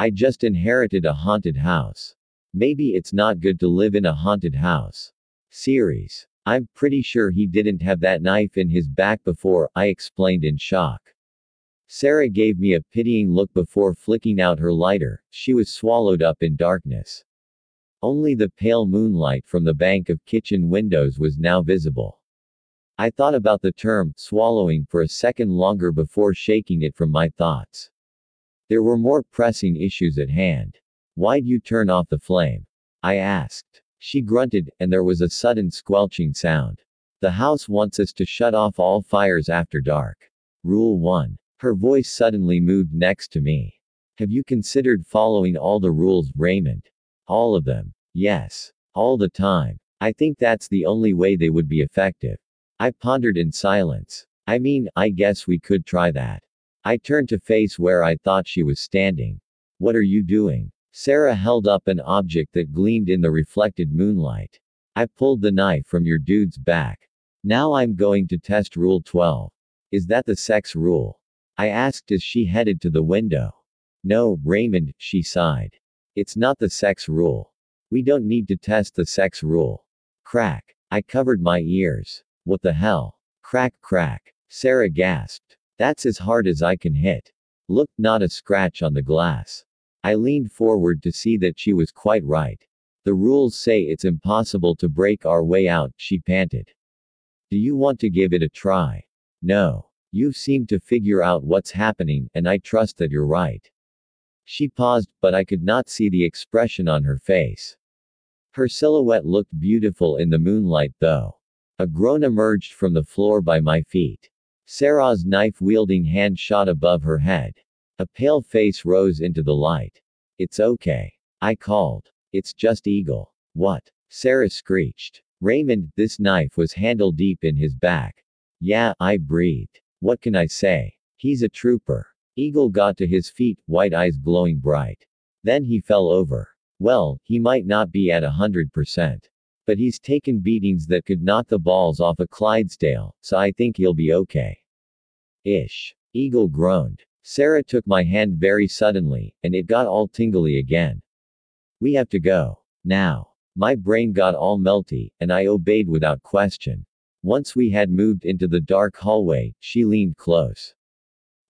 I just inherited a haunted house. Maybe it's not good to live in a haunted house. Series. I'm pretty sure he didn't have that knife in his back before, I explained in shock. Sarah gave me a pitying look before flicking out her lighter, she was swallowed up in darkness. Only the pale moonlight from the bank of kitchen windows was now visible. I thought about the term, swallowing, for a second longer before shaking it from my thoughts. There were more pressing issues at hand. Why'd you turn off the flame? I asked. She grunted, and there was a sudden squelching sound. The house wants us to shut off all fires after dark. Rule 1. Her voice suddenly moved next to me. Have you considered following all the rules, Raymond? All of them. Yes. All the time. I think that's the only way they would be effective. I pondered in silence. I mean, I guess we could try that. I turned to face where I thought she was standing. What are you doing? Sarah held up an object that gleamed in the reflected moonlight. I pulled the knife from your dude's back. Now I'm going to test Rule 12. Is that the sex rule? I asked as she headed to the window. No, Raymond, she sighed. It's not the sex rule. We don't need to test the sex rule. Crack. I covered my ears. What the hell? Crack, crack. Sarah gasped. That's as hard as I can hit. Look, not a scratch on the glass. I leaned forward to see that she was quite right. The rules say it's impossible to break our way out, she panted. Do you want to give it a try? No. You seem to figure out what's happening, and I trust that you're right. She paused, but I could not see the expression on her face. Her silhouette looked beautiful in the moonlight, though. A groan emerged from the floor by my feet. Sarah's knife wielding hand shot above her head. A pale face rose into the light. It's okay. I called. It's just Eagle. What? Sarah screeched. Raymond, this knife was handle deep in his back. Yeah, I breathed. What can I say? He's a trooper. Eagle got to his feet, white eyes glowing bright. Then he fell over. Well, he might not be at a hundred percent. But he's taken beatings that could knock the balls off a Clydesdale, so I think he'll be okay. Ish. Eagle groaned. Sarah took my hand very suddenly, and it got all tingly again. We have to go. Now. My brain got all melty, and I obeyed without question. Once we had moved into the dark hallway, she leaned close.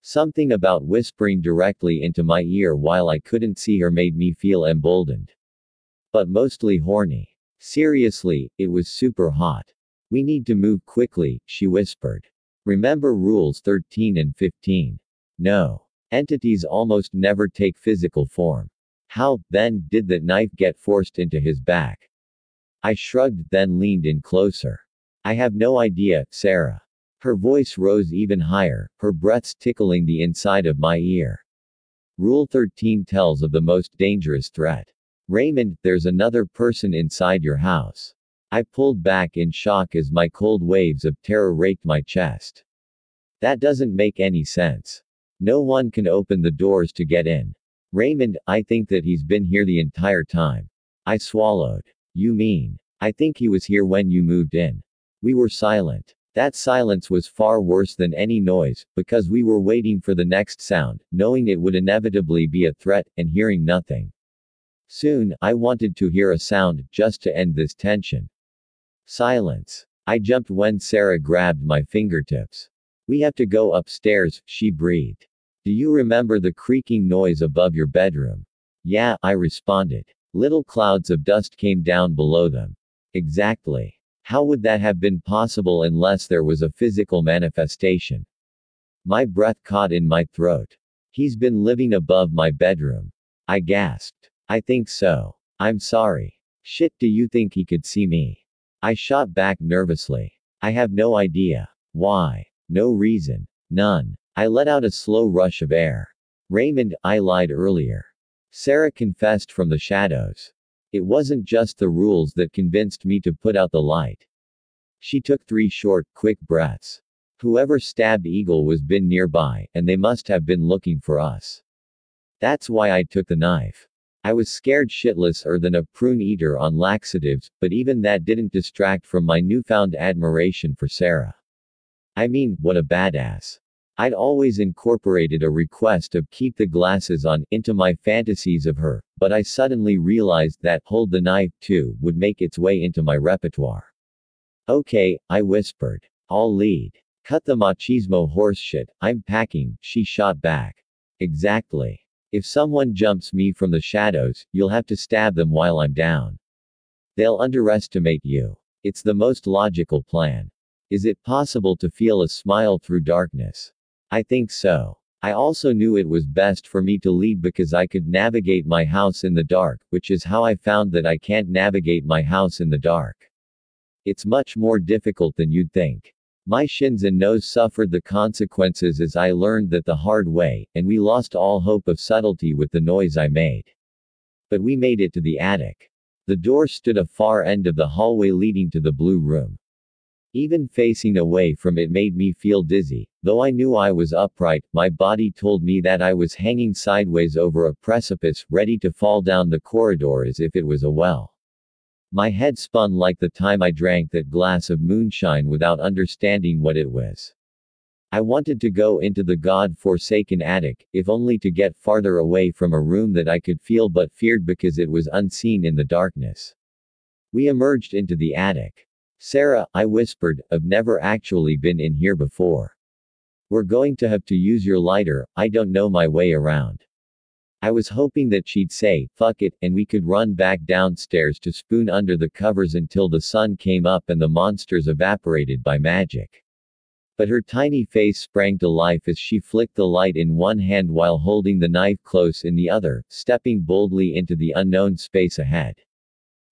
Something about whispering directly into my ear while I couldn't see her made me feel emboldened. But mostly horny. Seriously, it was super hot. We need to move quickly, she whispered. Remember rules 13 and 15. No. Entities almost never take physical form. How, then, did that knife get forced into his back? I shrugged, then leaned in closer. I have no idea, Sarah. Her voice rose even higher, her breaths tickling the inside of my ear. Rule 13 tells of the most dangerous threat. Raymond, there's another person inside your house. I pulled back in shock as my cold waves of terror raked my chest. That doesn't make any sense. No one can open the doors to get in. Raymond, I think that he's been here the entire time. I swallowed. You mean? I think he was here when you moved in. We were silent. That silence was far worse than any noise, because we were waiting for the next sound, knowing it would inevitably be a threat, and hearing nothing. Soon, I wanted to hear a sound, just to end this tension. Silence. I jumped when Sarah grabbed my fingertips. We have to go upstairs, she breathed. Do you remember the creaking noise above your bedroom? Yeah, I responded. Little clouds of dust came down below them. Exactly. How would that have been possible unless there was a physical manifestation? My breath caught in my throat. He's been living above my bedroom. I gasped. I think so. I'm sorry. Shit, do you think he could see me? I shot back nervously. I have no idea. Why? No reason. None. I let out a slow rush of air. Raymond, I lied earlier. Sarah confessed from the shadows. It wasn't just the rules that convinced me to put out the light. She took three short, quick breaths. Whoever stabbed Eagle was been nearby, and they must have been looking for us. That's why I took the knife. I was scared shitless er than a prune eater on laxatives, but even that didn't distract from my newfound admiration for Sarah. I mean, what a badass. I'd always incorporated a request of keep the glasses on into my fantasies of her, but I suddenly realized that hold the knife too would make its way into my repertoire. Okay, I whispered. I'll lead. Cut the machismo horseshit, I'm packing, she shot back. Exactly. If someone jumps me from the shadows, you'll have to stab them while I'm down. They'll underestimate you. It's the most logical plan. Is it possible to feel a smile through darkness? I think so. I also knew it was best for me to lead because I could navigate my house in the dark, which is how I found that I can't navigate my house in the dark. It's much more difficult than you'd think. My shins and nose suffered the consequences as I learned that the hard way, and we lost all hope of subtlety with the noise I made. But we made it to the attic. The door stood a far end of the hallway leading to the blue room. Even facing away from it made me feel dizzy. Though I knew I was upright, my body told me that I was hanging sideways over a precipice, ready to fall down the corridor as if it was a well. My head spun like the time I drank that glass of moonshine without understanding what it was. I wanted to go into the god-forsaken attic, if only to get farther away from a room that I could feel but feared because it was unseen in the darkness. We emerged into the attic. Sarah, I whispered, I've never actually been in here before. We're going to have to use your lighter, I don't know my way around. I was hoping that she'd say, fuck it, and we could run back downstairs to spoon under the covers until the sun came up and the monsters evaporated by magic. But her tiny face sprang to life as she flicked the light in one hand while holding the knife close in the other, stepping boldly into the unknown space ahead.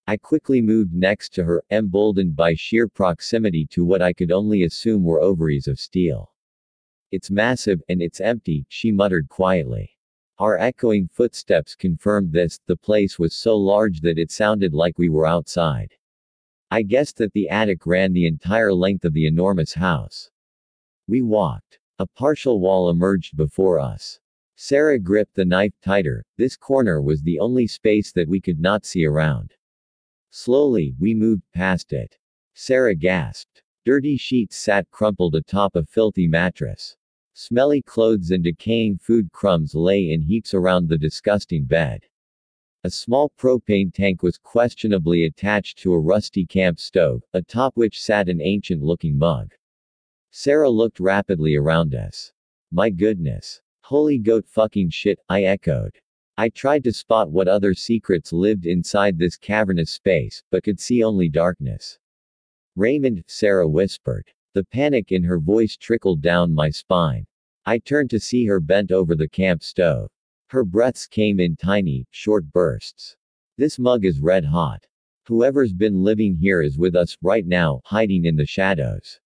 I quickly moved next to her, emboldened by sheer proximity to what I could only assume were ovaries of steel. It's massive, and it's empty, she muttered quietly. Our echoing footsteps confirmed this, the place was so large that it sounded like we were outside. I guessed that the attic ran the entire length of the enormous house. We walked. A partial wall emerged before us. Sarah gripped the knife tighter, this corner was the only space that we could not see around. Slowly, we moved past it. Sarah gasped. Dirty sheets sat crumpled atop a filthy mattress. Smelly clothes and decaying food crumbs lay in heaps around the disgusting bed. A small propane tank was questionably attached to a rusty camp stove, atop which sat an ancient looking mug. Sarah looked rapidly around us. My goodness. Holy goat fucking shit, I echoed. I tried to spot what other secrets lived inside this cavernous space, but could see only darkness. Raymond, Sarah whispered. The panic in her voice trickled down my spine. I turned to see her bent over the camp stove. Her breaths came in tiny, short bursts. This mug is red hot. Whoever's been living here is with us, right now, hiding in the shadows.